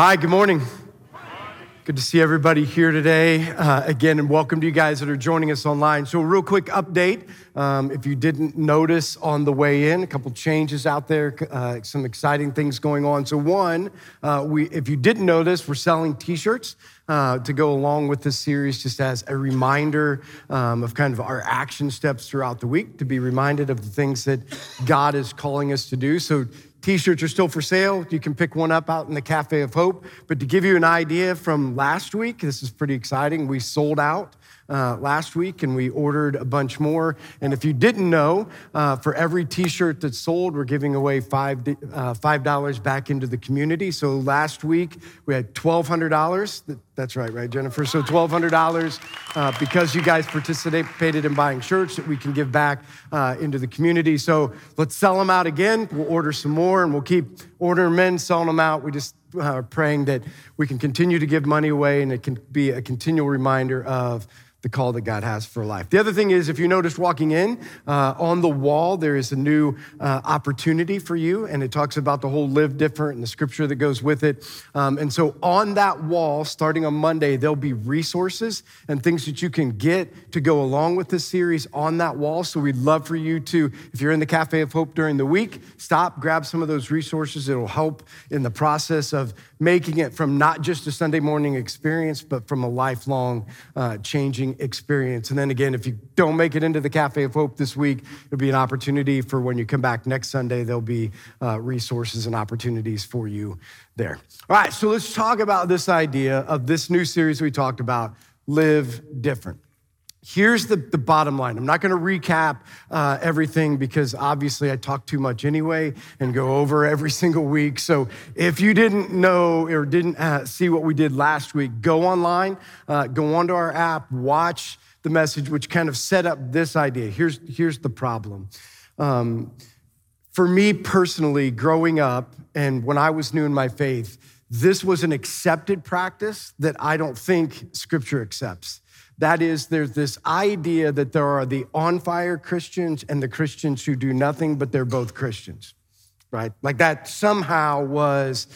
Hi, good morning. Good to see everybody here today. Uh, again, and welcome to you guys that are joining us online. So, real quick update. Um, if you didn't notice on the way in, a couple changes out there, uh, some exciting things going on. So, one, uh, we, if you didn't notice, we're selling t shirts. Uh, to go along with this series, just as a reminder um, of kind of our action steps throughout the week, to be reminded of the things that God is calling us to do. So, T-shirts are still for sale. You can pick one up out in the Cafe of Hope. But to give you an idea from last week, this is pretty exciting. We sold out uh, last week and we ordered a bunch more. And if you didn't know, uh, for every t shirt that's sold, we're giving away five, uh, $5 back into the community. So last week we had $1,200. That's right, right, Jennifer? So $1,200 uh, because you guys participated in buying shirts that we can give back uh, into the community. So let's sell them out again. We'll order some more and we'll keep ordering in, selling them out. We just are praying that we can continue to give money away and it can be a continual reminder of the call that God has for life. The other thing is, if you noticed walking in, uh, on the wall, there is a new uh, opportunity for you, and it talks about the whole live different and the scripture that goes with it. Um, and so, on that wall, starting on Monday, there'll be resources and things that you can get to go along with this series on that wall. So, we'd love for you to, if you're in the Cafe of Hope during the week, stop, grab some of those resources. It'll help in the process of making it from not just a Sunday morning experience, but from a lifelong uh, changing experience. And then again, if you don't make it into the Cafe of Hope this week, it'll be an opportunity for when you come back next Sunday, there'll be uh, resources and opportunities for you there. All right, so let's talk about this idea of this new series we talked about live different. Here's the, the bottom line. I'm not going to recap uh, everything because obviously I talk too much anyway and go over every single week. So if you didn't know or didn't uh, see what we did last week, go online, uh, go onto our app, watch the message, which kind of set up this idea. Here's, here's the problem. Um, for me personally, growing up and when I was new in my faith, this was an accepted practice that I don't think Scripture accepts. That is, there's this idea that there are the on fire Christians and the Christians who do nothing, but they're both Christians, right? Like that somehow was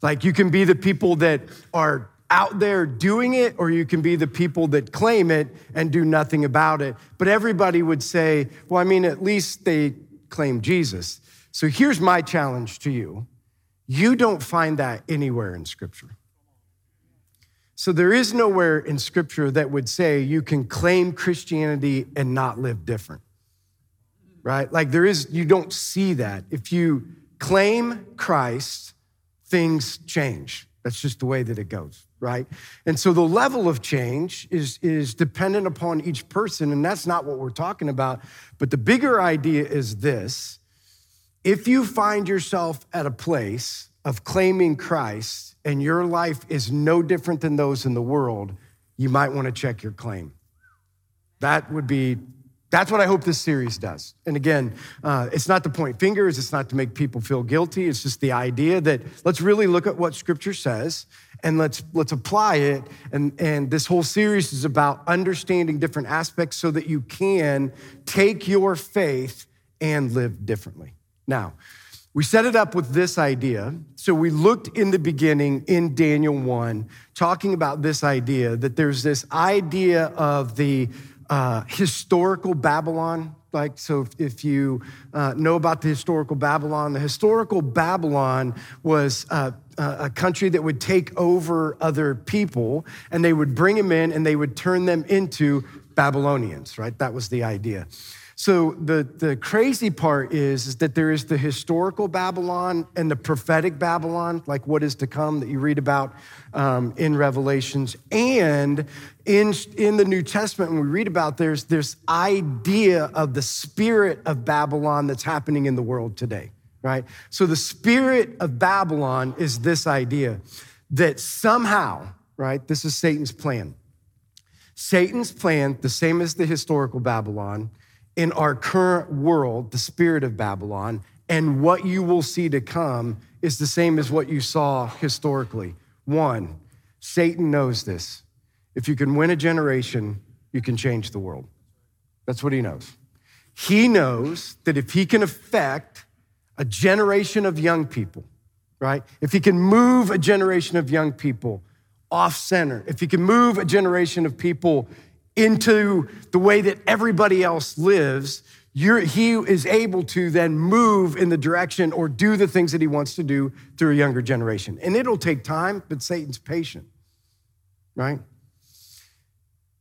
like you can be the people that are out there doing it, or you can be the people that claim it and do nothing about it. But everybody would say, well, I mean, at least they claim Jesus. So here's my challenge to you you don't find that anywhere in Scripture. So there is nowhere in scripture that would say you can claim Christianity and not live different. Right? Like there is, you don't see that. If you claim Christ, things change. That's just the way that it goes, right? And so the level of change is, is dependent upon each person, and that's not what we're talking about. But the bigger idea is this if you find yourself at a place of claiming Christ and your life is no different than those in the world, you might want to check your claim. That would be, that's what I hope this series does. And again, uh, it's not to point fingers, it's not to make people feel guilty. It's just the idea that let's really look at what Scripture says and let's let's apply it. And, and this whole series is about understanding different aspects so that you can take your faith and live differently. Now, we set it up with this idea. So we looked in the beginning in Daniel 1, talking about this idea that there's this idea of the uh, historical Babylon. Like, so if, you uh, know about the historical Babylon, the historical Babylon was uh, a country that would take over other people and they would bring them in and they would turn them into Babylonians, right? That was the idea. So the, the crazy part is, is that there is the historical Babylon and the prophetic Babylon, like what is to come that you read about um, in Revelations. And in, in the New Testament, when we read about there's this idea of the spirit of Babylon that's happening in the world today, right? So the spirit of Babylon is this idea that somehow, right, this is Satan's plan. Satan's plan, the same as the historical Babylon, in our current world, the spirit of Babylon, and what you will see to come is the same as what you saw historically. One, Satan knows this. If you can win a generation, you can change the world. That's what he knows. He knows that if he can affect a generation of young people, right? If he can move a generation of young people off center, if he can move a generation of people into the way that everybody else lives, he is able to then move in the direction or do the things that he wants to do through a younger generation. And it'll take time, but Satan's patient, right?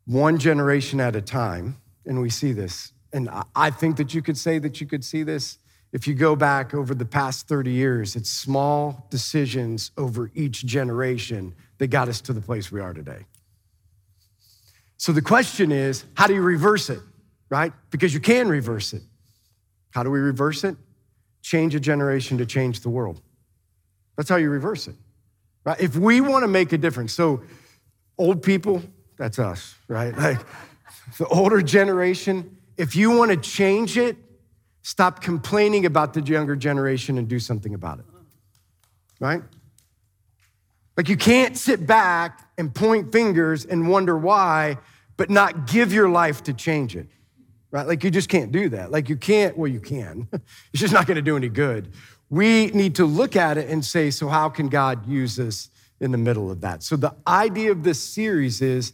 One generation at a time, and we see this. And I think that you could say that you could see this if you go back over the past 30 years. It's small decisions over each generation that got us to the place we are today. So the question is, how do you reverse it? right? Because you can reverse it. How do we reverse it? Change a generation to change the world. That's how you reverse it, right? If we want to make a difference, so old people, that's us, right? Like the older generation, if you want to change it, stop complaining about the younger generation and do something about it, right? Like you can't sit back and point fingers and wonder why, but not give your life to change it right? Like you just can't do that. Like you can't, well, you can. it's just not going to do any good. We need to look at it and say, so how can God use us in the middle of that? So the idea of this series is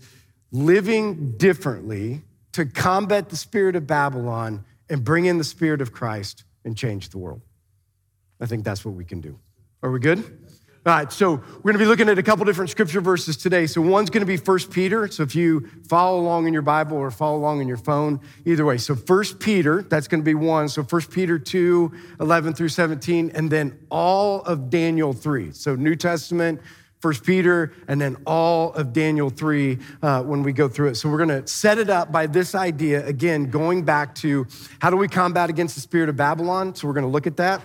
living differently to combat the spirit of Babylon and bring in the spirit of Christ and change the world. I think that's what we can do. Are we good? All right, so we're gonna be looking at a couple different scripture verses today. So one's gonna be First Peter. So if you follow along in your Bible or follow along in your phone, either way. So First Peter, that's gonna be one. So First Peter 2, 11 through 17, and then all of Daniel 3. So New Testament, First Peter, and then all of Daniel 3 uh, when we go through it. So we're going to set it up by this idea, again, going back to how do we combat against the spirit of Babylon? So we're going to look at that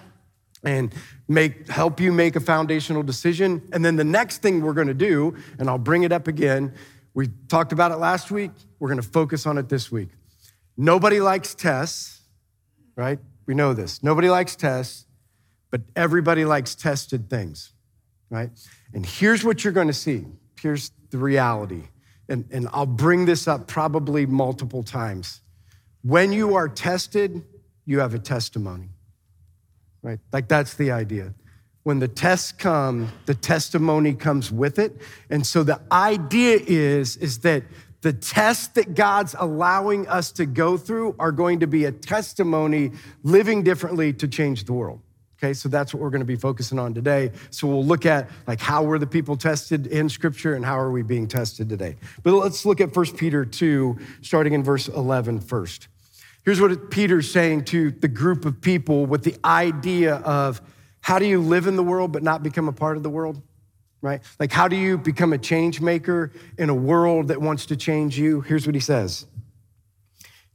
and make help you make a foundational decision. And then the next thing we're going to do, and I'll bring it up again, we talked about it last week, we're going to focus on it this week. Nobody likes tests, right? We know this. Nobody likes tests, but everybody likes tested things, right? And here's what you're going to see. Here's the reality. And, and I'll bring this up probably multiple times. When you are tested, you have a testimony right? Like that's the idea. When the tests come, the testimony comes with it. And so the idea is, is that the tests that God's allowing us to go through are going to be a testimony living differently to change the world. Okay, so that's what we're going to be focusing on today. So we'll look at like how were the people tested in scripture and how are we being tested today. But let's look at 1 Peter 2 starting in verse 11 first. Here's what Peter's saying to the group of people with the idea of how do you live in the world but not become a part of the world? Right? Like, how do you become a change maker in a world that wants to change you? Here's what he says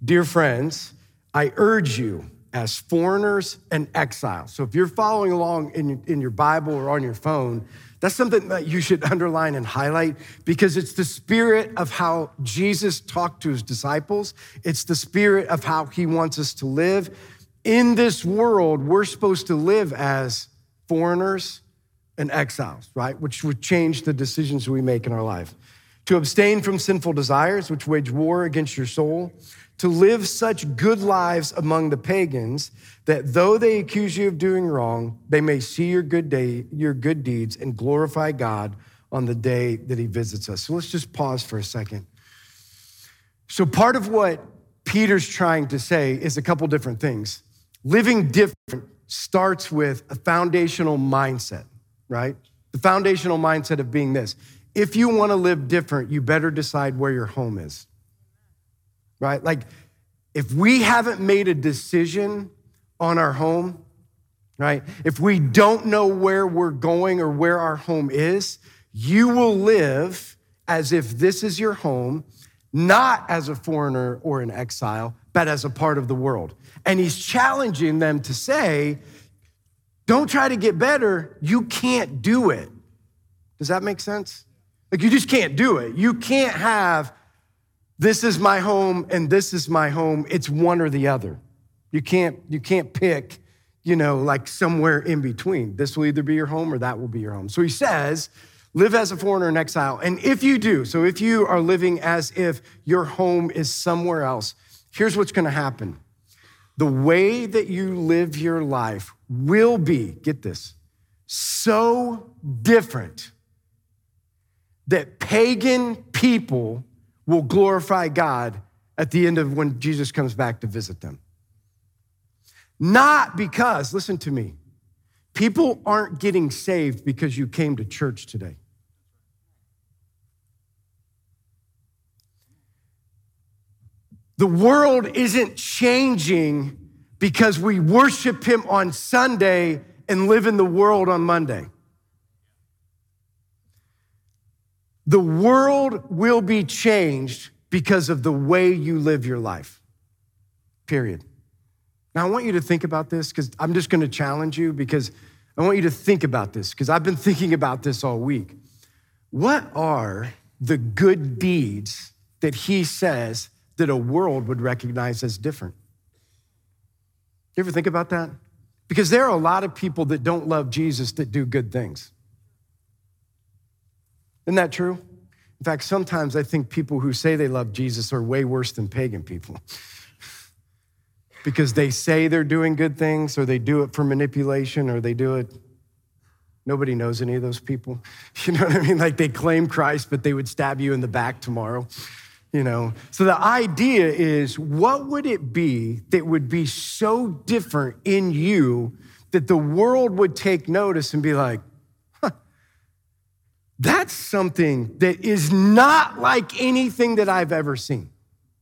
Dear friends, I urge you as foreigners and exiles. So if you're following along in, in your Bible or on your phone, that's something that you should underline and highlight because it's the spirit of how Jesus talked to his disciples. It's the spirit of how he wants us to live. In this world, we're supposed to live as foreigners and exiles, right? Which would change the decisions we make in our life. To abstain from sinful desires, which wage war against your soul to live such good lives among the pagans that though they accuse you of doing wrong, they may see your good day, your good deeds and glorify God on the day that he visits us. So let's just pause for a second. So part of what Peter's trying to say is a couple different things. Living different starts with a foundational mindset, right? The foundational mindset of being this. If you want to live different, you better decide where your home is right? Like, if we haven't made a decision on our home, right? If we don't know where we're going or where our home is, you will live as if this is your home, not as a foreigner or an exile, but as a part of the world. And he's challenging them to say, don't try to get better. You can't do it. Does that make sense? Like, you just can't do it. You can't have this is my home and this is my home. It's one or the other. You can't, you can't pick, you know, like somewhere in between. This will either be your home or that will be your home. So he says, live as a foreigner in exile. And if you do, so if you are living as if your home is somewhere else, here's what's going to happen. The way that you live your life will be, get this, so different that pagan people will glorify God at the end of when Jesus comes back to visit them. Not because, listen to me, people aren't getting saved because you came to church today. The world isn't changing because we worship Him on Sunday and live in the world on Monday. The world will be changed because of the way you live your life, period. Now, I want you to think about this because I'm just going to challenge you because I want you to think about this because I've been thinking about this all week. What are the good deeds that he says that a world would recognize as different? You ever think about that? Because there are a lot of people that don't love Jesus that do good things. Isn't that true? In fact, sometimes I think people who say they love Jesus are way worse than pagan people. because they say they're doing good things, or they do it for manipulation, or they do it. Nobody knows any of those people. You know what I mean? Like they claim Christ, but they would stab you in the back tomorrow you know so the idea is what would it be that would be so different in you that the world would take notice and be like that's something that is not like anything that i've ever seen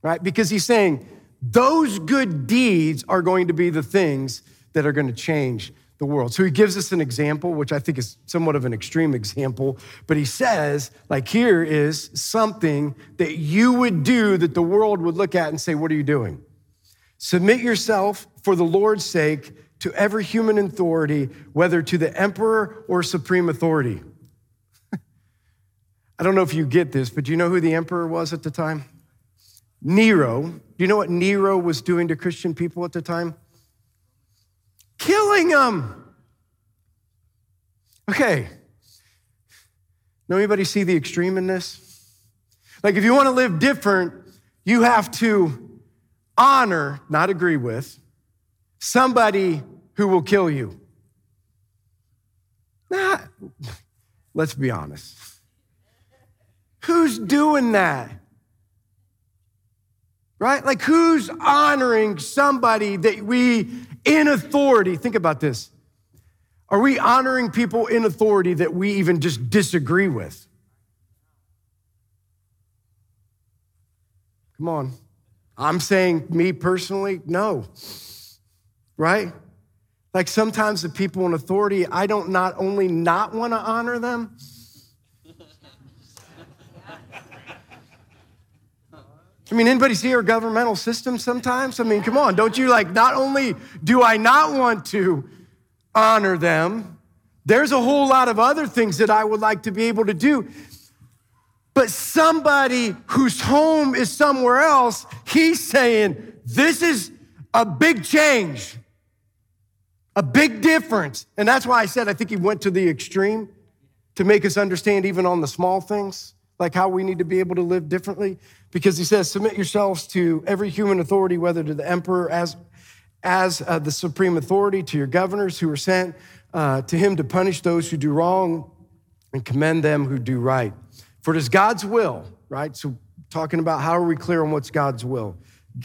right because he's saying those good deeds are going to be the things that are going to change the world. So he gives us an example, which I think is somewhat of an extreme example, but he says, like, here is something that you would do that the world would look at and say, What are you doing? Submit yourself for the Lord's sake to every human authority, whether to the emperor or supreme authority. I don't know if you get this, but do you know who the emperor was at the time? Nero. Do you know what Nero was doing to Christian people at the time? killing them. Okay. Know anybody see the extreme in this? Like, if you want to live different, you have to honor, not agree with, somebody who will kill you. Nah, let's be honest. Who's doing that? Right? Like, who's honoring somebody that we in authority, think about this. Are we honoring people in authority that we even just disagree with? Come on. I'm saying, me personally, no. Right? Like sometimes the people in authority, I don't not only not want to honor them, I mean, anybody see our governmental system sometimes? I mean, come on, don't you like, not only do I not want to honor them, there's a whole lot of other things that I would like to be able to do. But somebody whose home is somewhere else, he's saying, this is a big change, a big difference. And that's why I said I think he went to the extreme to make us understand even on the small things, like how we need to be able to live differently because he says, Submit yourselves to every human authority, whether to the emperor as, as uh, the supreme authority, to your governors who are sent uh, to him to punish those who do wrong and commend them who do right. For it is God's will, right? So, talking about how are we clear on what's God's will?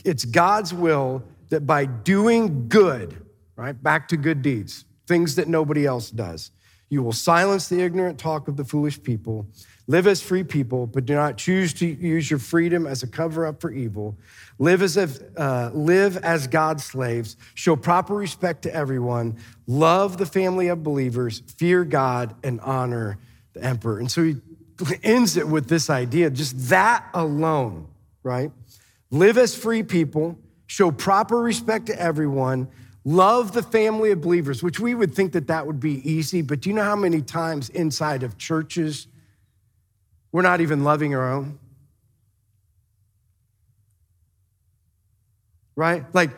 It's God's will that by doing good, right, back to good deeds, things that nobody else does, you will silence the ignorant talk of the foolish people Live as free people, but do not choose to use your freedom as a cover up for evil. Live as, if, uh, live as God's slaves. Show proper respect to everyone. Love the family of believers. Fear God and honor the emperor. And so he ends it with this idea just that alone, right? Live as free people. Show proper respect to everyone. Love the family of believers, which we would think that that would be easy, but do you know how many times inside of churches, we're not even loving our own. Right? Like,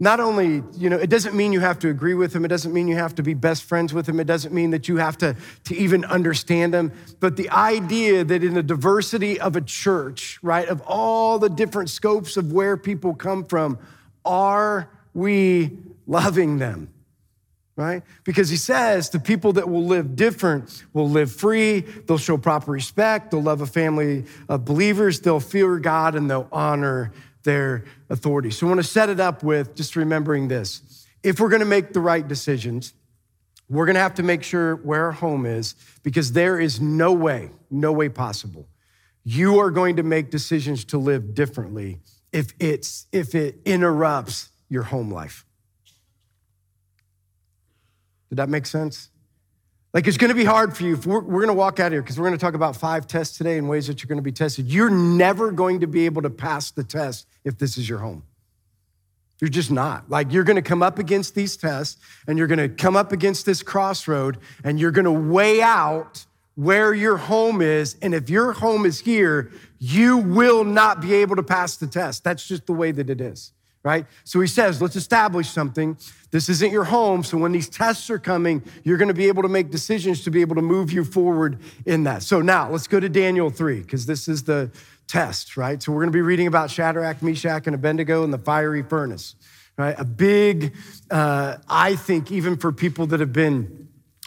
not only, you know, it doesn't mean you have to agree with him. It doesn't mean you have to be best friends with him. It doesn't mean that you have to, to even understand him. But the idea that in the diversity of a church, right, of all the different scopes of where people come from, are we loving them? Right? Because he says the people that will live different will live free, they'll show proper respect, they'll love a family of believers, they'll fear God, and they'll honor their authority. So I want to set it up with just remembering this. If we're going to make the right decisions, we're going to have to make sure where our home is because there is no way, no way possible. You are going to make decisions to live differently if it's if it interrupts your home life. Did that make sense? Like it's gonna be hard for you. We're, we're, gonna walk out here because we're gonna talk about five tests today and ways that you're gonna be tested. You're never going to be able to pass the test if this is your home. You're just not. Like you're gonna come up against these tests and you're gonna come up against this crossroad and you're gonna weigh out where your home is. And if your home is here, you will not be able to pass the test. That's just the way that it is right? So he says, let's establish something. This isn't your home. So when these tests are coming, you're going to be able to make decisions to be able to move you forward in that. So now let's go to Daniel 3, because this is the test, right? So we're going to be reading about Shadrach, Meshach, and Abednego in the fiery furnace, right? A big, uh, I think, even for people that have been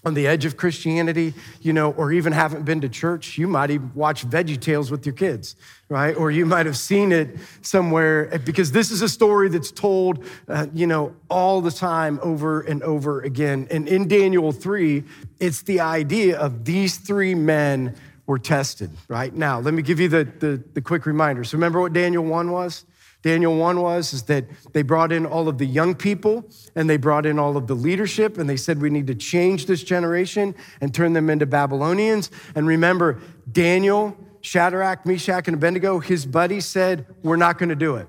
on the edge of Christianity, you know, or even haven't been to church, you might even watch Veggie Tales with your kids, right? Or you might have seen it somewhere eh, because this is a story that's told, uh, you know, all the time over and over again. And in Daniel 3, it's the idea of these three men were tested, right? Now, let me give you the, the, the quick reminder. So remember what Daniel 1 was? Daniel 1 was is that they brought in all of the young people and they brought in all of the leadership and they said we need to change this generation and turn them into Babylonians. And remember, Daniel, Shadrach, Meshach, and Abednego, his buddy said, We're not going to do it.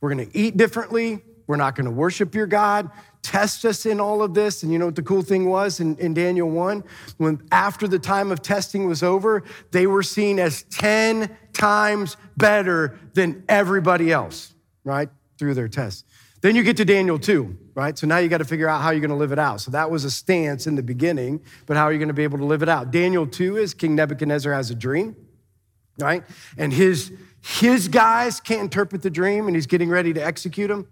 We're going to eat differently. We're not going to worship your God test us in all of this. And you know what the cool thing was in, in Daniel 1? When after the time of testing was over, they were seen as 10 times better than everybody else, right? Through their tests. Then you get to Daniel 2, right? So now you got to figure out how you're going to live it out. So that was a stance in the beginning, but how are you going to be able to live it out? Daniel 2 is King Nebuchadnezzar has a dream, right? And his his guys can't interpret the dream and he's getting ready to execute him.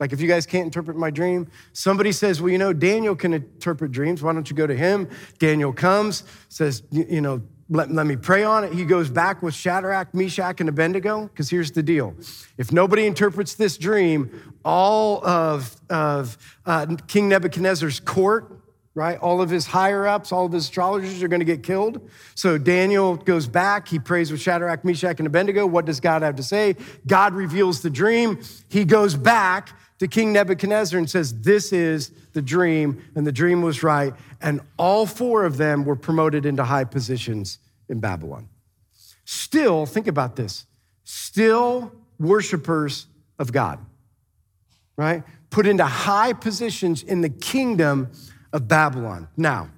Like, if you guys can't interpret my dream, somebody says, Well, you know, Daniel can interpret dreams. Why don't you go to him? Daniel comes, says, You know, let, let me pray on it. He goes back with Shadrach, Meshach, and Abednego, because here's the deal. If nobody interprets this dream, all of, of uh, King Nebuchadnezzar's court, right? All of his higher ups, all of his astrologers are going to get killed. So Daniel goes back. He prays with Shadrach, Meshach, and Abednego. What does God have to say? God reveals the dream. He goes back to King Nebuchadnezzar and says, This is the dream, and the dream was right. And all four of them were promoted into high positions in Babylon. Still, think about this still worshipers of God, right? Put into high positions in the kingdom of Babylon. Now,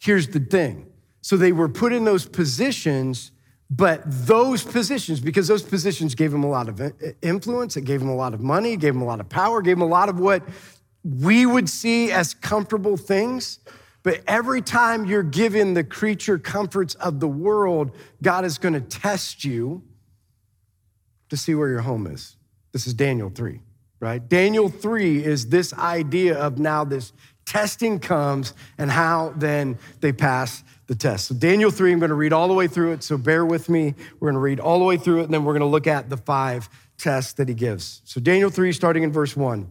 here's the thing. So they were put in those positions but those positions, because those positions gave them a lot of influence, it gave them a lot of money, gave them a lot of power, gave them a lot of what we would see as comfortable things. But every time you're given the creature comforts of the world, God is going to test you to see where your home is. This is Daniel 3, right? Daniel 3 is this idea of now this testing comes and how then they pass the test. So, Daniel 3, I'm going to read all the way through it. So, bear with me. We're going to read all the way through it, and then we're going to look at the five tests that he gives. So, Daniel 3, starting in verse 1.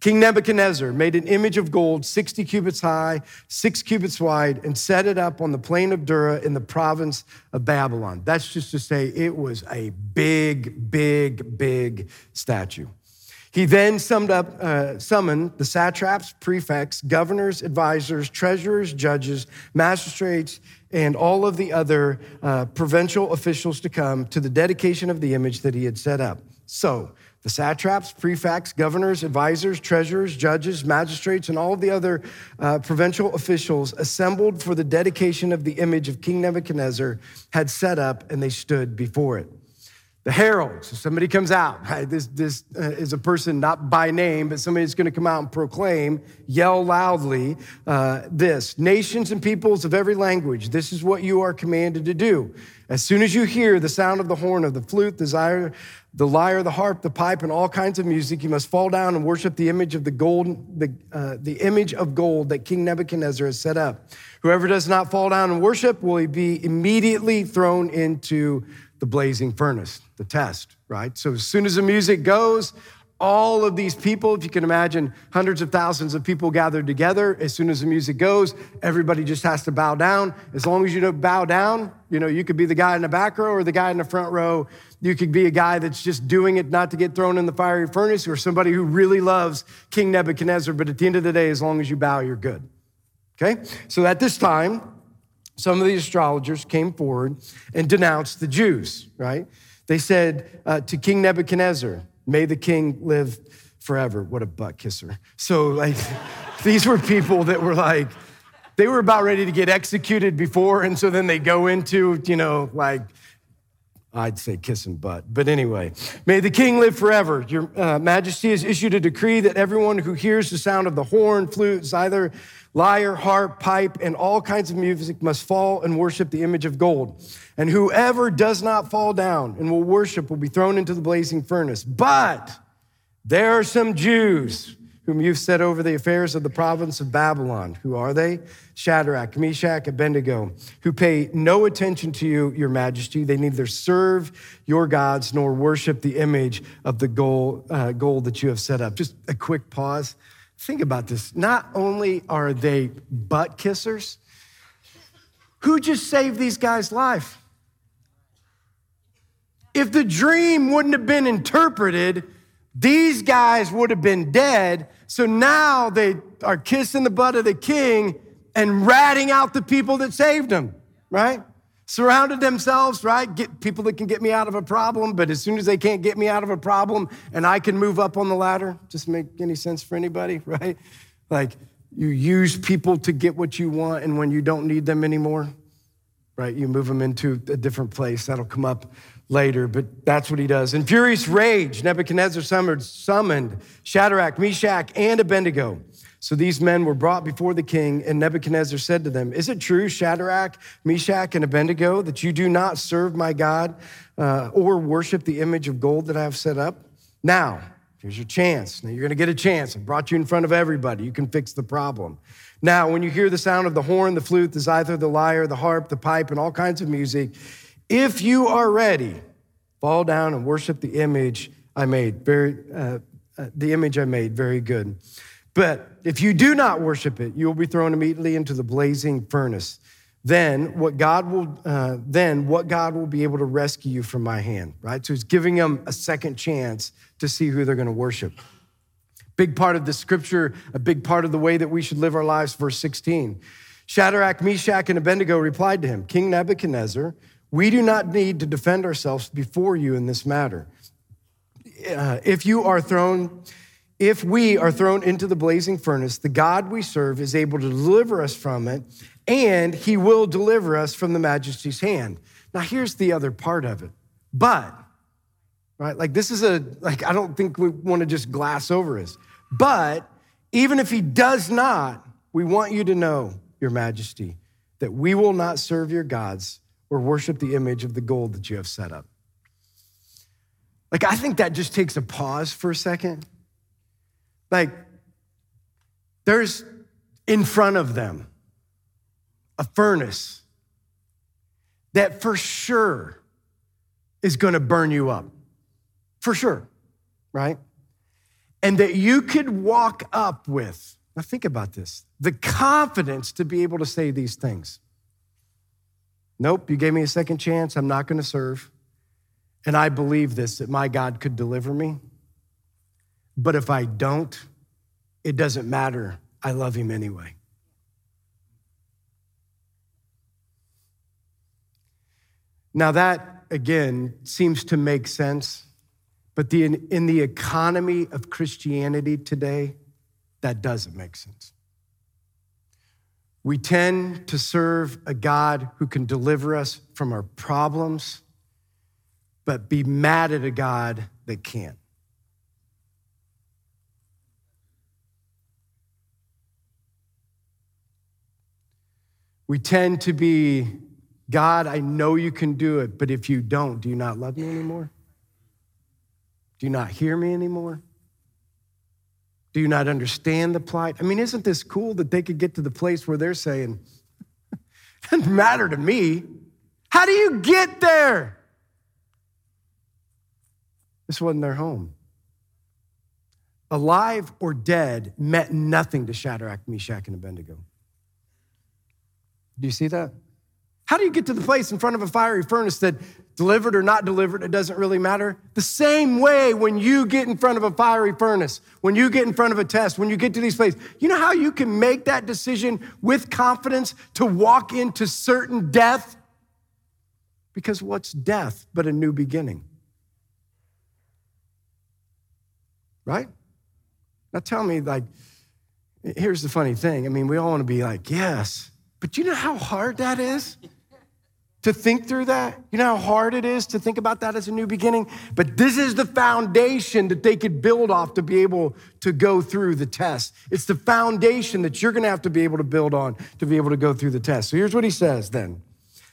King Nebuchadnezzar made an image of gold 60 cubits high, six cubits wide, and set it up on the plain of Dura in the province of Babylon. That's just to say it was a big, big, big statue. He then summed up, uh, summoned the satraps, prefects, governors, advisors, treasurers, judges, magistrates, and all of the other uh, provincial officials to come to the dedication of the image that he had set up. So, the satraps, prefects, governors, advisors, treasurers, judges, magistrates, and all the other uh, provincial officials assembled for the dedication of the image of King Nebuchadnezzar had set up, and they stood before it. the herald. So somebody comes out. Right? This, this uh, is a person not by name, but somebody that's going to come out and proclaim, yell loudly uh, this Nations and peoples of every language, this is what you are commanded to do. As soon as you hear the sound of the horn, of the flute, the lyre, the lyre, the harp, the pipe, and all kinds of music, you must fall down and worship the image of the gold, the, uh, the image of gold that King Nebuchadnezzar has set up. Whoever does not fall down and worship will be immediately thrown into the blazing furnace, the test, right? So as soon as the music goes, all of these people, if you can imagine hundreds of thousands of people gathered together, as soon as the music goes, everybody just has to bow down. As long as you don't bow down, you know, you could be the guy in the back row or the guy in the front row. You could be a guy that's just doing it not to get thrown in the fiery furnace or somebody who really loves King Nebuchadnezzar. But at the end of the day, as long as you bow, you're good. Okay? So at this time, some of the astrologers came forward and denounced the Jews, right? They said uh, to King Nebuchadnezzar, May the king live forever. What a butt kisser. So, like, these were people that were like, they were about ready to get executed before. And so then they go into, you know, like, I'd say kissing butt. But anyway, may the king live forever. Your uh, majesty has issued a decree that everyone who hears the sound of the horn, flute, zither, lyre, harp, pipe, and all kinds of music must fall and worship the image of gold. And whoever does not fall down and will worship will be thrown into the blazing furnace. But there are some Jews whom you've set over the affairs of the province of Babylon. Who are they? Shadrach, Meshach, Abednego, who pay no attention to you, your majesty. They neither serve your gods nor worship the image of the gold, uh, gold that you have set up. Just a quick pause. Think about this. Not only are they butt kissers, who just saved these guys' life? If the dream wouldn't have been interpreted, these guys would have been dead. So now they are kissing the butt of the king and ratting out the people that saved them, right? Surrounded themselves, right? Get people that can get me out of a problem, but as soon as they can't get me out of a problem and I can move up on the ladder, just make any sense for anybody, right? Like you use people to get what you want, and when you don't need them anymore, right, you move them into a different place. That'll come up later, but that's what he does. In furious rage, Nebuchadnezzar summoned Shadrach, Meshach, and Abednego. So these men were brought before the king, and Nebuchadnezzar said to them, Is it true, Shadrach, Meshach, and Abednego, that you do not serve my God uh, or worship the image of gold that I have set up? Now, here's your chance. Now you're going to get a chance. I brought you in front of everybody. You can fix the problem. Now, when you hear the sound of the horn, the flute, the zither, the lyre, the harp, the pipe, and all kinds of music, if you are ready, fall down and worship the image I made. Very, uh, uh, the image I made. Very good. But if you do not worship it, you will be thrown immediately into the blazing furnace. Then what God will, uh, then what God will be able to rescue you from my hand, right? So he's giving them a second chance to see who they're going to worship. Big part of the scripture, a big part of the way that we should live our lives. Verse 16. Shadrach, Meshach, and Abednego replied to him, King Nebuchadnezzar, we do not need to defend ourselves before you in this matter. Uh, if you are thrown if we are thrown into the blazing furnace, the God we serve is able to deliver us from it, and he will deliver us from the majesty's hand. Now, here's the other part of it. But, right, like this is a, like, I don't think we want to just glass over this. But even if he does not, we want you to know, your majesty, that we will not serve your gods or worship the image of the gold that you have set up. Like, I think that just takes a pause for a second like, there's in front of them a furnace that for sure is going to burn you up. For sure, right? And that you could walk up with, now think about this, the confidence to be able to say these things. Nope, you gave me a second chance. I'm not going to serve. And I believe this that my God could deliver me. But if I don't, it doesn't matter. I love him anyway. Now, that again seems to make sense, but the, in the economy of Christianity today, that doesn't make sense. We tend to serve a God who can deliver us from our problems but be mad at a God that can't. We tend to be, God, I know you can do it, but if you don't, do you not love me anymore? Do you not hear me anymore? Do you not understand the plight? I mean, isn't this cool that they could get to the place where they're saying, doesn't matter to me. How do you get there? This wasn't their home. Alive or dead meant nothing to Shadrach, Meshach, and Abednego. Do you see that? How do you get to the place in front of a fiery furnace that delivered or not delivered, it doesn't really matter? The same way when you get in front of a fiery furnace, when you get in front of a test, when you get to these places, you know how you can make that decision with confidence to walk into certain death? Because what's death but a new beginning? Right? Now tell me, like, here's the funny thing. I mean, we all want to be like, yes. But you know how hard that is? to think through that. You know how hard it is to think about that as a new beginning? But this is the foundation that they could build off to be able to go through the test. It's the foundation that you're gonna have to be able to build on to be able to go through the test. So here's what he says then.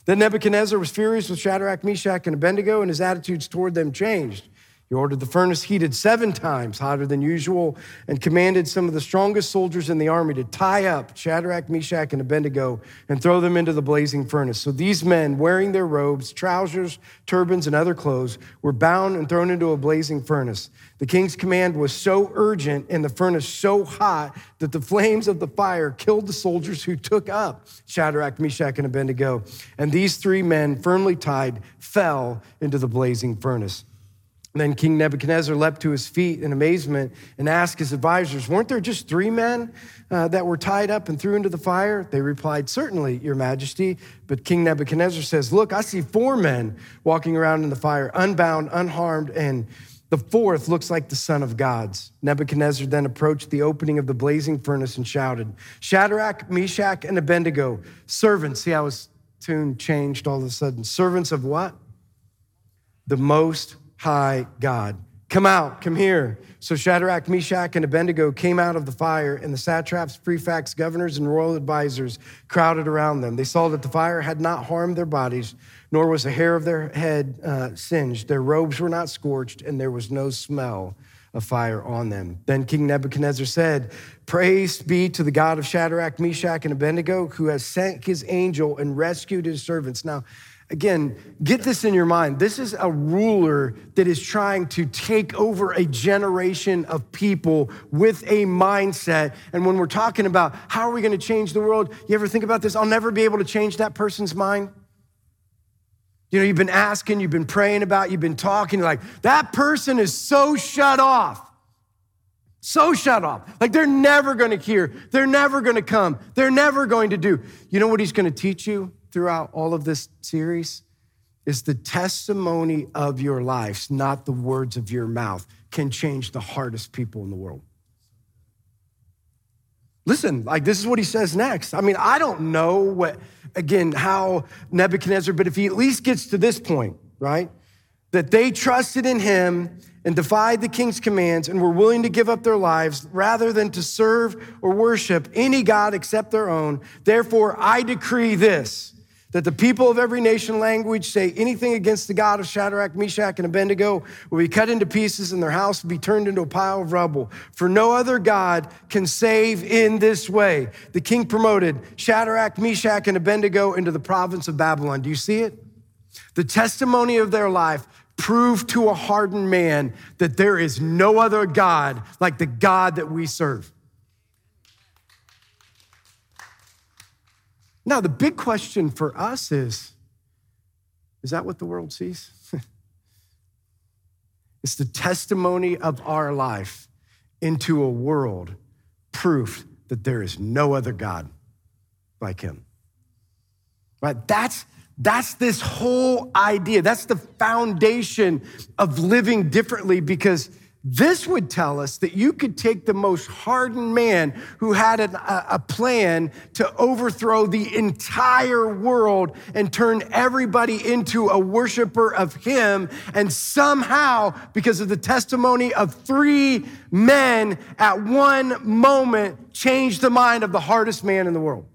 Then Nebuchadnezzar was furious with Shadrach, Meshach, and Abednego, and his attitudes toward them changed. He ordered the furnace heated seven times hotter than usual and commanded some of the strongest soldiers in the army to tie up Shadrach, Meshach, and Abednego and throw them into the blazing furnace. So these men, wearing their robes, trousers, turbans, and other clothes, were bound and thrown into a blazing furnace. The king's command was so urgent and the furnace so hot that the flames of the fire killed the soldiers who took up Shadrach, Meshach, and Abednego. And these three men, firmly tied, fell into the blazing furnace. Then King Nebuchadnezzar leapt to his feet in amazement and asked his advisors, Weren't there just three men uh, that were tied up and threw into the fire? They replied, Certainly, Your Majesty. But King Nebuchadnezzar says, Look, I see four men walking around in the fire, unbound, unharmed, and the fourth looks like the Son of God's. Nebuchadnezzar then approached the opening of the blazing furnace and shouted, Shadrach, Meshach, and Abednego, servants. See how his tune changed all of a sudden. Servants of what? The most high God. Come out, come here. So Shadrach, Meshach, and Abednego came out of the fire, and the satraps, prefects, governors, and royal advisors crowded around them. They saw that the fire had not harmed their bodies, nor was a hair of their head uh, singed. Their robes were not scorched, and there was no smell of fire on them. Then King Nebuchadnezzar said, Praise be to the God of Shadrach, Meshach, and Abednego, who has sent his angel and rescued his servants. Now, Again, get this in your mind. This is a ruler that is trying to take over a generation of people with a mindset. And when we're talking about how are we going to change the world, you ever think about this? I'll never be able to change that person's mind. You know, you've been asking, you've been praying about, you've been talking, like, that person is so shut off. So shut off. Like they're never going to hear. They're never going to come. They're never going to do. You know what he's going to teach you? Throughout all of this series is the testimony of your lives, not the words of your mouth, can change the hardest people in the world. Listen, like this is what he says next. I mean, I don't know what, again, how Nebuchadnezzar, but if he at least gets to this point, right? That they trusted in him and defied the king's commands and were willing to give up their lives rather than to serve or worship any God except their own. Therefore, I decree this that the people of every nation language say anything against the God of Shadrach, Meshach, and Abednego will be cut into pieces and their house will be turned into a pile of rubble. For no other God can save in this way. The king promoted Shadrach, Meshach, and Abednego into the province of Babylon. Do you see it? The testimony of their life proved to a hardened man that there is no other God like the God that we serve. Now, the big question for us is is that what the world sees? it's the testimony of our life into a world proof that there is no other God like him. Right? That's that's this whole idea. That's the foundation of living differently because This would tell us that you could take the most hardened man who had an, a, a plan to overthrow the entire world and turn everybody into a worshiper of him. And somehow, because of the testimony of three men at one moment, change the mind of the hardest man in the world.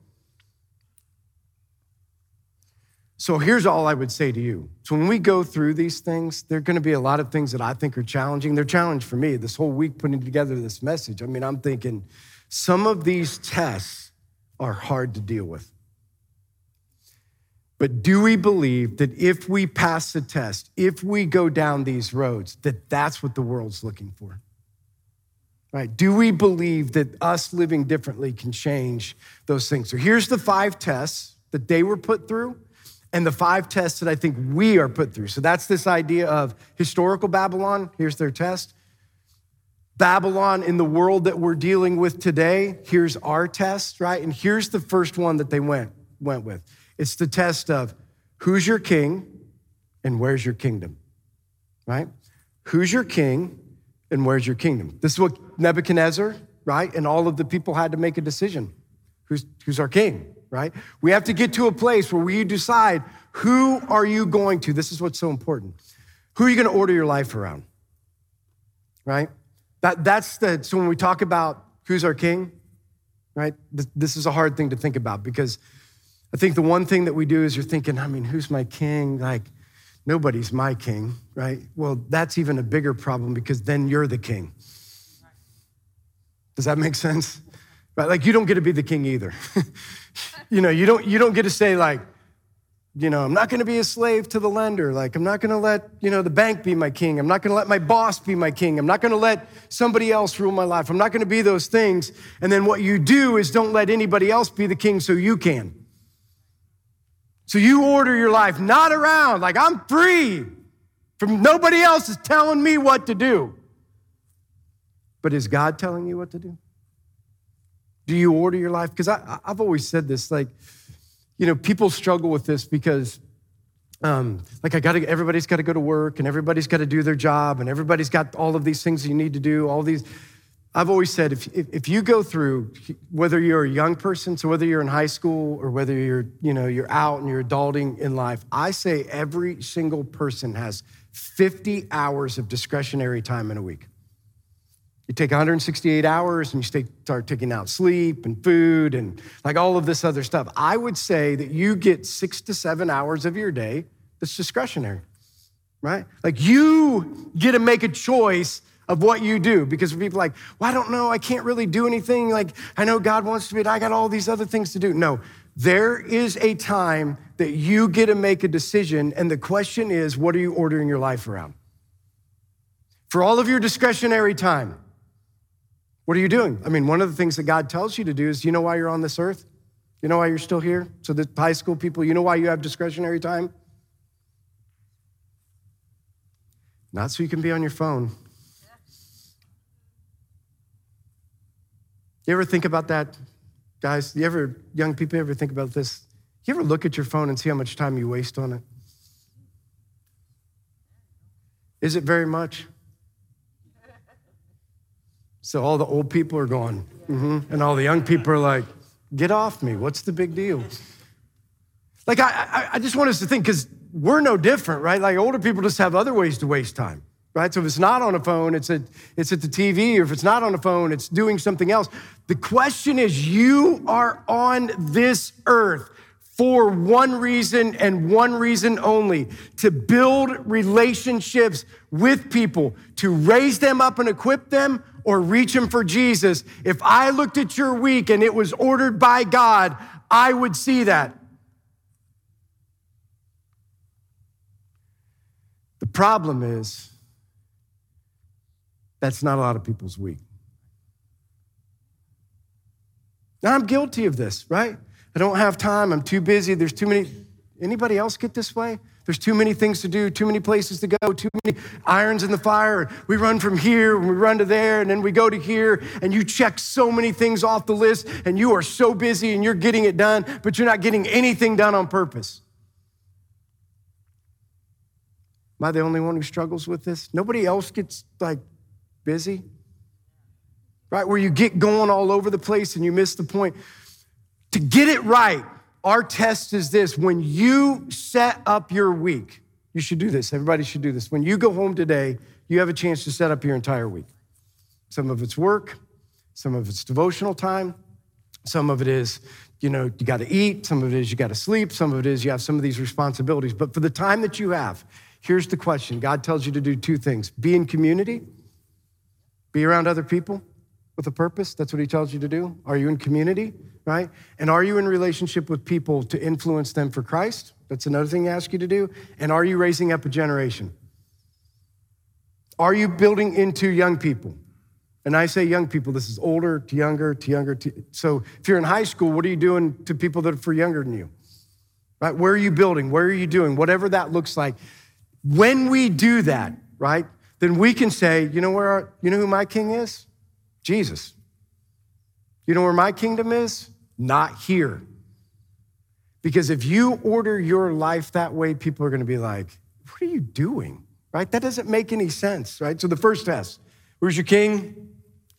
So here's all I would say to you. So when we go through these things, there are going to be a lot of things that I think are challenging. They're challenging for me this whole week putting together this message. I mean, I'm thinking some of these tests are hard to deal with. But do we believe that if we pass the test, if we go down these roads, that that's what the world's looking for? Right? Do we believe that us living differently can change those things? So here's the five tests that they were put through and the five tests that I think we are put through. So that's this idea of historical Babylon. Here's their test. Babylon in the world that we're dealing with today. Here's our test, right? And here's the first one that they went, went with. It's the test of who's your king and where's your kingdom, right? Who's your king and where's your kingdom? This is what Nebuchadnezzar, right? And all of the people had to make a decision. Who's, who's our king? Right? We have to get to a place where we decide who are you going to? This is what's so important. Who are you going to order your life around? Right? That, that's the, so when we talk about who's our king, right? This, this is a hard thing to think about because I think the one thing that we do is you're thinking, I mean, who's my king? Like, nobody's my king, right? Well, that's even a bigger problem because then you're the king. Does that make sense? Right? Like, you don't get to be the king either. you know, you don't, you don't get to say, like, you know, I'm not going to be a slave to the lender. Like, I'm not going to let, you know, the bank be my king. I'm not going to let my boss be my king. I'm not going to let somebody else rule my life. I'm not going to be those things. And then what you do is don't let anybody else be the king so you can. So you order your life not around, like, I'm free from nobody else is telling me what to do. But is God telling you what to do? Do you order your life? Because I've always said this, like, you know, people struggle with this because, um, like, I got to, everybody's got to go to work and everybody's got to do their job and everybody's got all of these things you need to do, all these. I've always said if, if you go through, whether you're a young person, so whether you're in high school or whether you're, you know, you're out and you're adulting in life, I say every single person has 50 hours of discretionary time in a week. You take 168 hours and you start taking out sleep and food and like all of this other stuff. I would say that you get six to seven hours of your day that's discretionary, right? Like you get to make a choice of what you do because people like, well, I don't know, I can't really do anything. Like, I know God wants to be, I got all these other things to do. No, there is a time that you get to make a decision. And the question is, what are you ordering your life around? For all of your discretionary time, what are you doing? I mean, one of the things that God tells you to do is you know why you're on this earth? You know why you're still here? So, the high school people, you know why you have discretionary time? Not so you can be on your phone. You ever think about that, guys? You ever, young people, ever think about this? You ever look at your phone and see how much time you waste on it? Is it very much? So all the old people are going, mm-hmm. and all the young people are like, get off me. What's the big deal? Like, I, I, I just want us to think, because we're no different, right? Like, older people just have other ways to waste time, right? So if it's not on a phone, it's at, it's at the TV, or if it's not on a phone, it's doing something else. The question is, you are on this earth for one reason and one reason only to build relationships with people, to raise them up and equip them or reach them for Jesus. If I looked at your week and it was ordered by God, I would see that. The problem is, that's not a lot of people's week. Now, I'm guilty of this, right? I don't have time. I'm too busy. There's too many. Anybody else get this way? There's too many things to do, too many places to go, too many irons in the fire. We run from here and we run to there and then we go to here and you check so many things off the list and you are so busy and you're getting it done, but you're not getting anything done on purpose. Am I the only one who struggles with this? Nobody else gets like busy? Right? Where you get going all over the place and you miss the point. To get it right, our test is this when you set up your week, you should do this. Everybody should do this. When you go home today, you have a chance to set up your entire week. Some of it's work, some of it's devotional time, some of it is, you know, you got to eat, some of it is you got to sleep, some of it is you have some of these responsibilities. But for the time that you have, here's the question God tells you to do two things be in community, be around other people with a purpose. That's what He tells you to do. Are you in community, right? And are you in relationship with people to influence them for Christ? That's another thing I ask you to do. And are you raising up a generation? Are you building into young people? And I say young people, this is older to younger to younger. To, so if you're in high school, what are you doing to people that are for younger than you? Right? Where are you building? Where are you doing? Whatever that looks like. When we do that, right, then we can say, you know where our, you know who my king is? Jesus. You know where my kingdom is? Not here. Because if you order your life that way, people are going to be like, what are you doing? Right? That doesn't make any sense, right? So the first test, where's your king?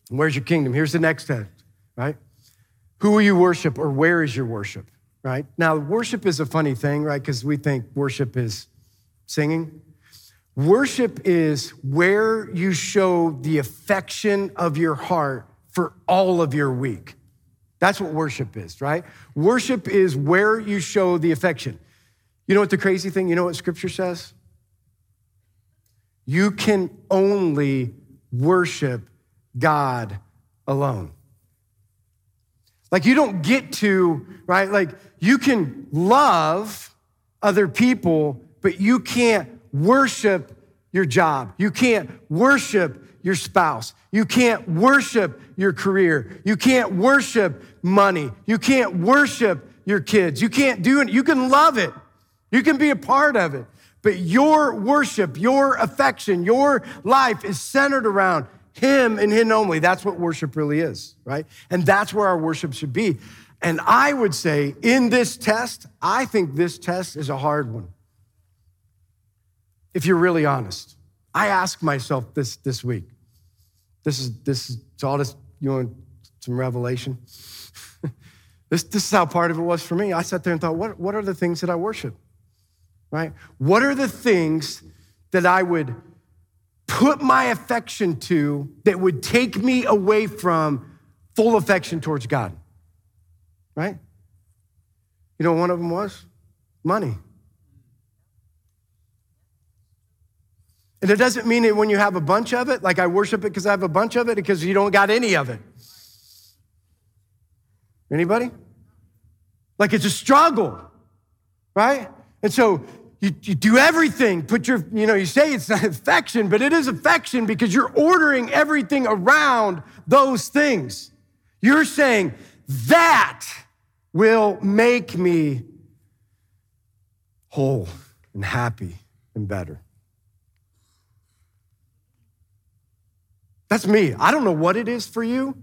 Where's your kingdom? Here's the next test, right? Who will you worship or where is your worship, right? Now, worship is a funny thing, right? Because we think worship is singing. Worship is where you show the affection of your heart for all of your week. That's what worship is, right? Worship is where you show the affection. You know what the crazy thing, you know what scripture says? You can only worship God alone. Like you don't get to, right? Like you can love other people, but you can't worship your job. You can't worship your spouse. You can't worship your career. You can't worship money. You can't worship your kids. You can't do it. You can love it. You can be a part of it. But your worship, your affection, your life is centered around Him and Him only. That's what worship really is, right? And that's where our worship should be. And I would say in this test, I think this test is a hard one. If you're really honest, I ask myself this this week. This is this is all this you want some revelation. this this is how part of it was for me. I sat there and thought, what, what are the things that I worship? right? What are the things that I would put my affection to that would take me away from full affection towards God? Right? You know, one of them was money. And it doesn't mean that when you have a bunch of it, like I worship it because I have a bunch of it, because you don't got any of it. Anybody? Like it's a struggle, right? And so you, you do everything, put your, you know, you say it's not affection, but it is affection because you're ordering everything around those things. You're saying that will make me whole and happy and better. That's me. I don't know what it is for you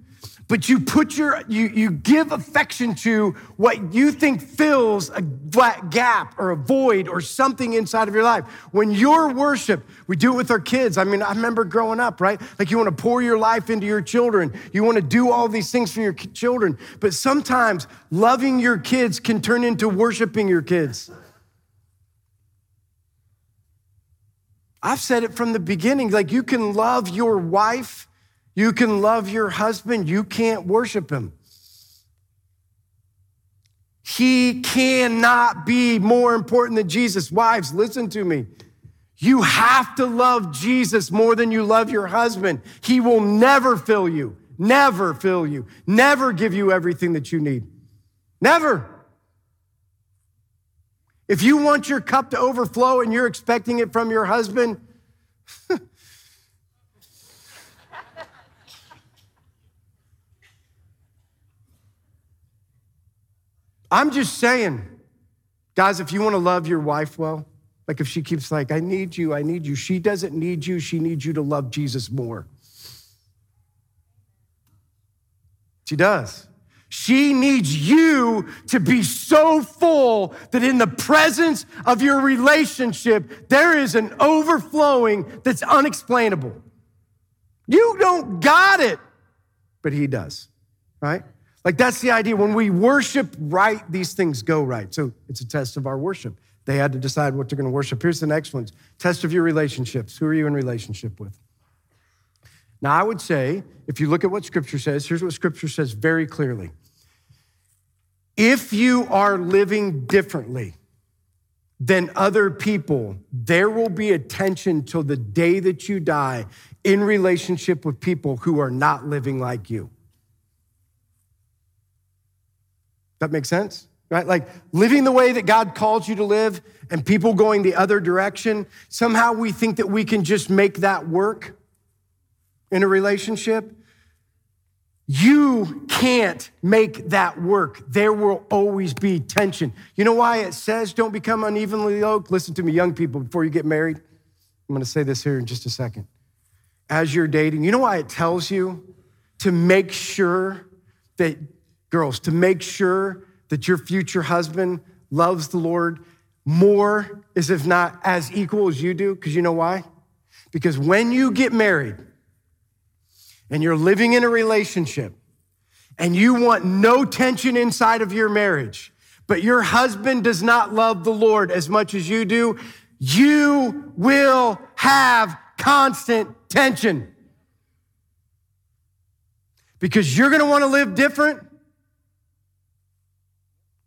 but you put your you you give affection to what you think fills a gap or a void or something inside of your life. When your worship we do it with our kids. I mean i remember growing up right? Like you want to pour your life into your children. You want to do all these things for your children. But sometimes loving your kids can turn into worshiping your kids i've said it from the beginning like you can love your wife you can love your husband, you can't worship him. He cannot be more important than Jesus. Wives, listen to me. You have to love Jesus more than you love your husband. He will never fill you, never fill you, never give you everything that you need. Never. If you want your cup to overflow and you're expecting it from your husband, I'm just saying, guys, if you want to love your wife well, like if she keeps like, I need you, I need you, she doesn't need you, she needs you to love Jesus more. She does. She needs you to be so full that in the presence of your relationship, there is an overflowing that's unexplainable. You don't got it, but He does, right? Like that's the idea. When we worship right, these things go right. So it's a test of our worship. They had to decide what they're going to worship. Here's the next one test of your relationships. Who are you in relationship with? Now, I would say, if you look at what Scripture says, here's what Scripture says very clearly. If you are living differently than other people, there will be attention till the day that you die in relationship with people who are not living like you. That makes sense? Right? Like living the way that God calls you to live and people going the other direction, somehow we think that we can just make that work in a relationship. You can't make that work. There will always be tension. You know why it says don't become unevenly yoked? Listen to me, young people, before you get married. I'm going to say this here in just a second. As you're dating, you know why it tells you to make sure that, girls, to make sure that your future husband loves the Lord more, as if not as equal as you do? Because you know why? Because when you get married, and you're living in a relationship and you want no tension inside of your marriage, but your husband does not love the Lord as much as you do, you will have constant tension. Because you're gonna wanna live different.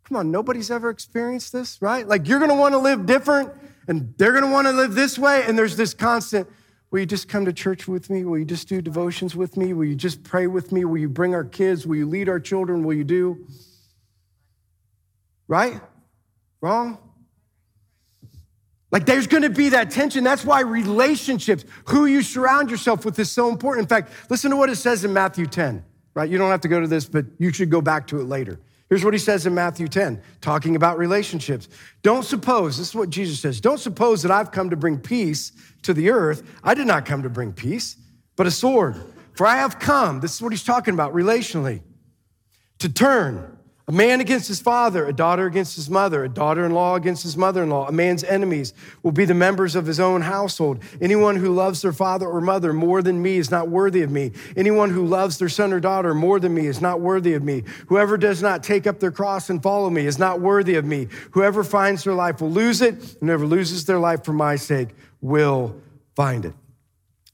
Come on, nobody's ever experienced this, right? Like you're gonna wanna live different and they're gonna wanna live this way, and there's this constant Will you just come to church with me? Will you just do devotions with me? Will you just pray with me? Will you bring our kids? Will you lead our children? Will you do? Right? Wrong? Like there's gonna be that tension. That's why relationships, who you surround yourself with, is so important. In fact, listen to what it says in Matthew 10, right? You don't have to go to this, but you should go back to it later. Here's what he says in Matthew 10, talking about relationships. Don't suppose, this is what Jesus says, don't suppose that I've come to bring peace to the earth. I did not come to bring peace, but a sword. For I have come, this is what he's talking about relationally, to turn a man against his father, a daughter against his mother, a daughter in law against his mother in law. A man's enemies will be the members of his own household. Anyone who loves their father or mother more than me is not worthy of me. Anyone who loves their son or daughter more than me is not worthy of me. Whoever does not take up their cross and follow me is not worthy of me. Whoever finds their life will lose it, and whoever loses their life for my sake will find it.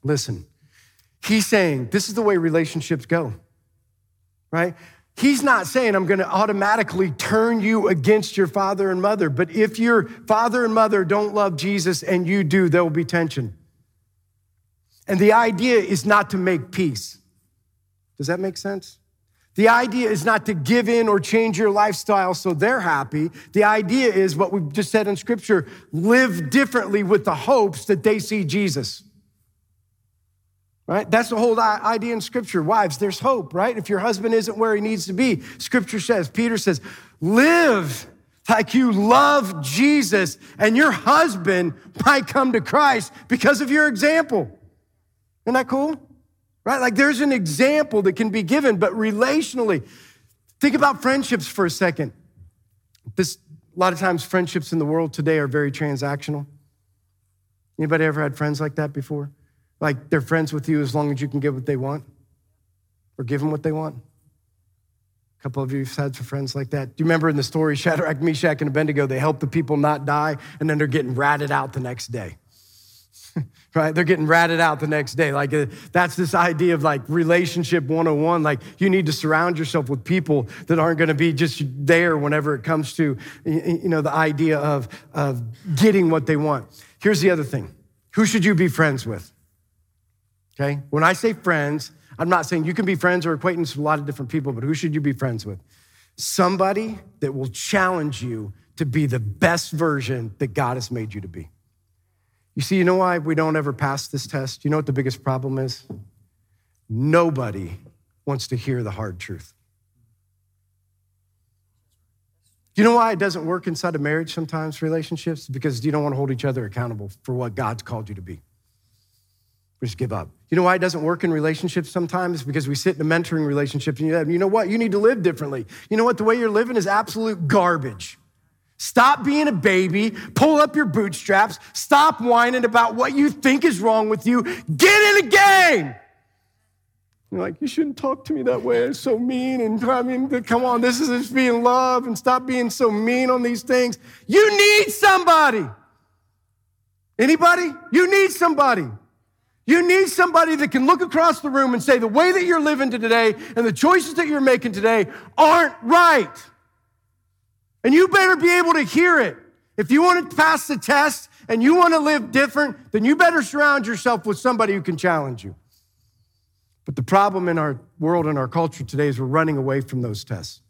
Listen, he's saying this is the way relationships go, right? He's not saying, I'm going to automatically turn you against your father and mother. But if your father and mother don't love Jesus and you do, there will be tension. And the idea is not to make peace. Does that make sense? The idea is not to give in or change your lifestyle so they're happy. The idea is what we've just said in scripture live differently with the hopes that they see Jesus right? That's the whole idea in scripture. Wives, there's hope, right? If your husband isn't where he needs to be, scripture says, Peter says, live like you love Jesus, and your husband might come to Christ because of your example. Isn't that cool? Right? Like there's an example that can be given, but relationally, think about friendships for a second. This a lot of times friendships in the world today are very transactional. Anybody ever had friends like that before? Like they're friends with you as long as you can give what they want or give them what they want. A couple of you have had some friends like that. Do you remember in the story, Shadrach, Meshach, and Abednego, they helped the people not die, and then they're getting ratted out the next day. right? They're getting ratted out the next day. Like, uh, that's this idea of like relationship 101. Like, you need to surround yourself with people that aren't going to be just there whenever it comes to, you know, the idea of, of getting what they want. Here's the other thing who should you be friends with? Okay? When I say friends, I'm not saying you can be friends or acquaintance with a lot of different people, but who should you be friends with? Somebody that will challenge you to be the best version that God has made you to be. You see, you know why we don't ever pass this test? You know what the biggest problem is? Nobody wants to hear the hard truth. You know why it doesn't work inside of marriage sometimes, relationships? Because you don't want to hold each other accountable for what God's called you to be. We just give up. You know why it doesn't work in relationships sometimes? Because we sit in a mentoring relationship and you, know what? You need to live differently. You know what? The way you're living is absolute garbage. Stop being a baby, pull up your bootstraps, stop whining about what you think is wrong with you, get in a game. You're like, you shouldn't talk to me that way. It's so mean. And I mean, come on, this is just being love and stop being so mean on these things. You need somebody. Anybody? You need somebody. You need somebody that can look across the room and say, the way that you're living today and the choices that you're making today aren't right. And you better be able to hear it. If you want to pass the test and you want to live different, then you better surround yourself with somebody who can challenge you. But the problem in our world and our culture today is we're running away from those tests.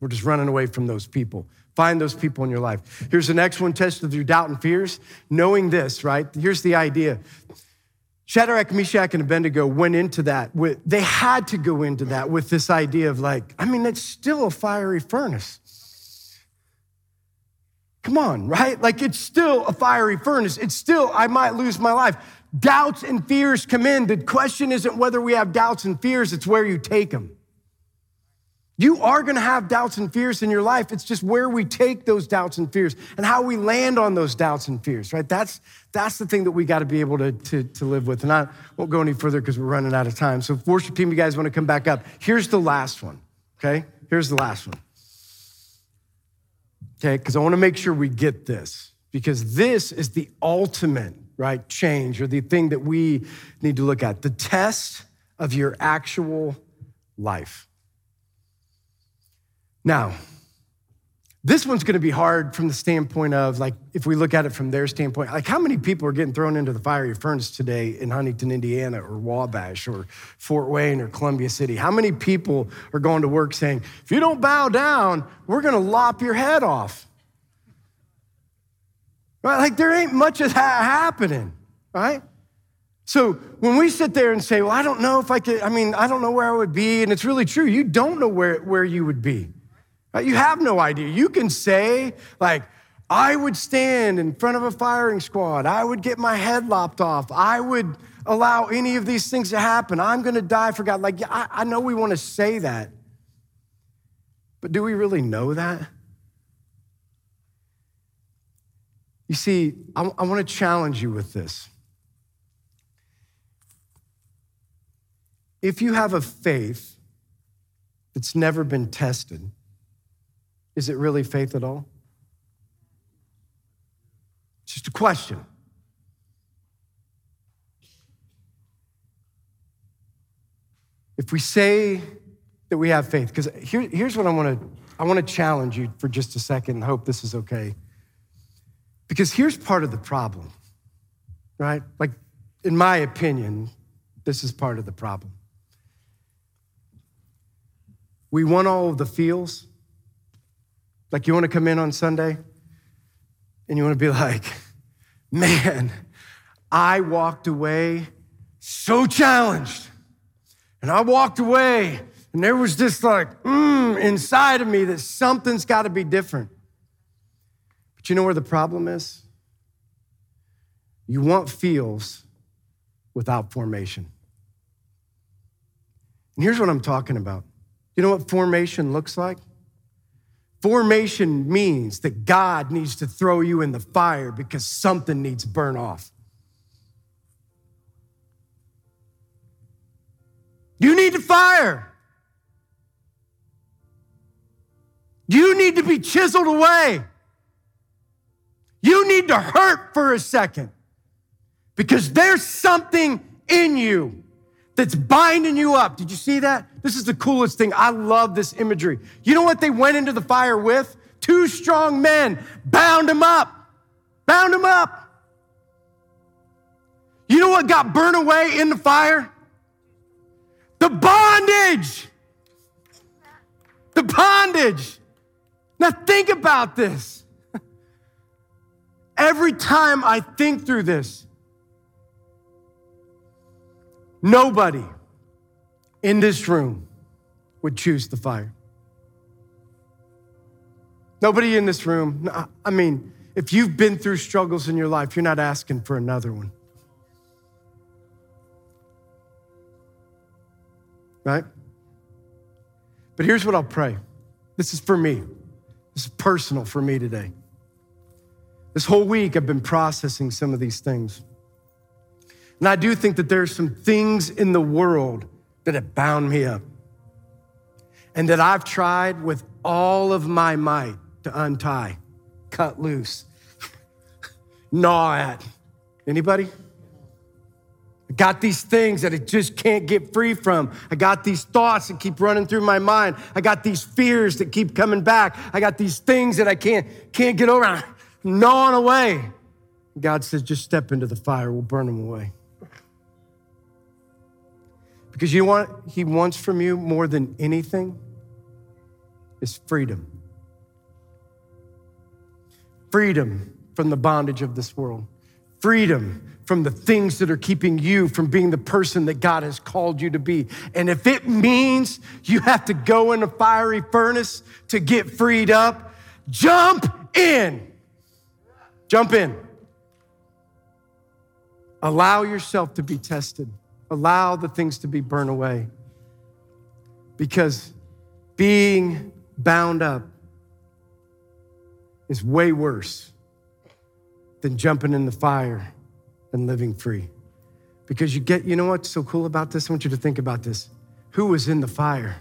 We're just running away from those people. Find those people in your life. Here's the next one test of your doubt and fears. Knowing this, right? Here's the idea. Shadrach, Meshach, and Abednego went into that with, they had to go into that with this idea of like, I mean, it's still a fiery furnace. Come on, right? Like it's still a fiery furnace. It's still, I might lose my life. Doubts and fears come in. The question isn't whether we have doubts and fears, it's where you take them. You are going to have doubts and fears in your life. It's just where we take those doubts and fears and how we land on those doubts and fears, right? That's, that's the thing that we got to be able to, to, to live with. And I won't go any further because we're running out of time. So, worship team, you guys want to come back up. Here's the last one, okay? Here's the last one. Okay, because I want to make sure we get this because this is the ultimate right? Change or the thing that we need to look at the test of your actual life. Now, this one's going to be hard from the standpoint of like if we look at it from their standpoint like how many people are getting thrown into the fiery furnace today in huntington indiana or wabash or fort wayne or columbia city how many people are going to work saying if you don't bow down we're going to lop your head off Right? Like there ain't much of that happening, right? So when we sit there and say, well, I don't know if I could, I mean, I don't know where I would be, and it's really true, you don't know where, where you would be. Right? You have no idea. You can say, like, I would stand in front of a firing squad. I would get my head lopped off. I would allow any of these things to happen. I'm going to die for God. Like, I, I know we want to say that. But do we really know that? You see, I, I want to challenge you with this. If you have a faith that's never been tested, is it really faith at all? It's just a question. If we say that we have faith, because here, here's what I want to I want to challenge you for just a second and hope this is okay. Because here's part of the problem, right? Like, in my opinion, this is part of the problem. We want all of the feels. Like, you want to come in on Sunday and you want to be like, man, I walked away so challenged. And I walked away and there was this like, mm, inside of me that something's got to be different. But you know where the problem is? You want feels without formation. And here's what I'm talking about. You know what formation looks like? Formation means that God needs to throw you in the fire because something needs burn off. You need to fire. You need to be chiseled away. You need to hurt for a second because there's something in you that's binding you up. Did you see that? This is the coolest thing. I love this imagery. You know what they went into the fire with? Two strong men bound him up, bound him up. You know what got burned away in the fire? The bondage. The bondage. Now think about this. Every time I think through this, nobody in this room would choose the fire. Nobody in this room, I mean, if you've been through struggles in your life, you're not asking for another one. Right? But here's what I'll pray. This is for me. This is personal for me today. This whole week, I've been processing some of these things. And I do think that there's some things in the world that have bound me up and that I've tried with all of my might to untie, cut loose, gnaw at. Anybody? I got these things that I just can't get free from. I got these thoughts that keep running through my mind. I got these fears that keep coming back. I got these things that I can't, can't get over. I'm gnawing away. God says, just step into the fire. We'll burn them away. Because you know he wants from you more than anything is freedom. Freedom from the bondage of this world. Freedom from the things that are keeping you from being the person that God has called you to be. And if it means you have to go in a fiery furnace to get freed up, jump in. Jump in. Allow yourself to be tested. Allow the things to be burned away. Because being bound up is way worse than jumping in the fire and living free. Because you get, you know what's so cool about this? I want you to think about this. Who was in the fire?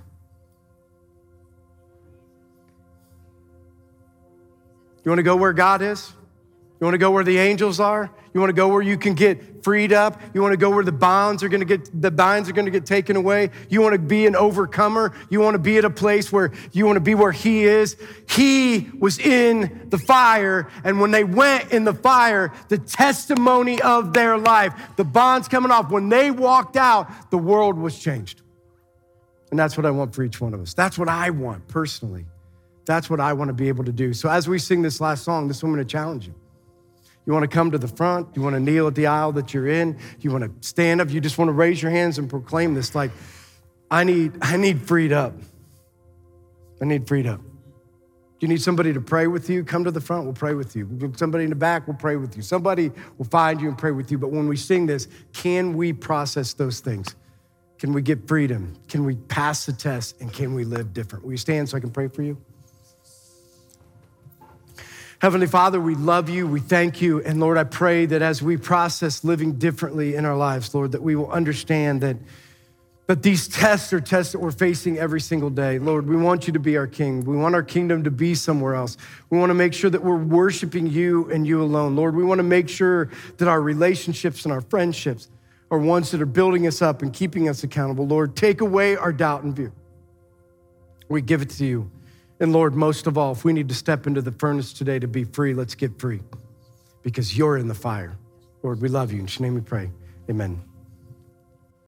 You want to go where God is? You want to go where the angels are? You want to go where you can get freed up? You want to go where the bonds are going to get the binds are going to get taken away? You want to be an overcomer? You want to be at a place where you want to be where he is? He was in the fire and when they went in the fire, the testimony of their life, the bonds coming off, when they walked out, the world was changed. And that's what I want for each one of us. That's what I want personally. That's what I want to be able to do. So as we sing this last song, this going to challenge you. You want to come to the front? You want to kneel at the aisle that you're in? You want to stand up? You just want to raise your hands and proclaim this like, I need, I need freed up. I need freed up. You need somebody to pray with you? Come to the front, we'll pray with you. Somebody in the back we'll pray with you. Somebody will find you and pray with you. But when we sing this, can we process those things? Can we get freedom? Can we pass the test? And can we live different? Will you stand so I can pray for you? Heavenly Father, we love you. We thank you. And Lord, I pray that as we process living differently in our lives, Lord, that we will understand that, that these tests are tests that we're facing every single day. Lord, we want you to be our king. We want our kingdom to be somewhere else. We want to make sure that we're worshiping you and you alone. Lord, we want to make sure that our relationships and our friendships are ones that are building us up and keeping us accountable. Lord, take away our doubt and fear. We give it to you. And Lord, most of all, if we need to step into the furnace today to be free, let's get free because you're in the fire. Lord, we love you. In your name we pray. Amen.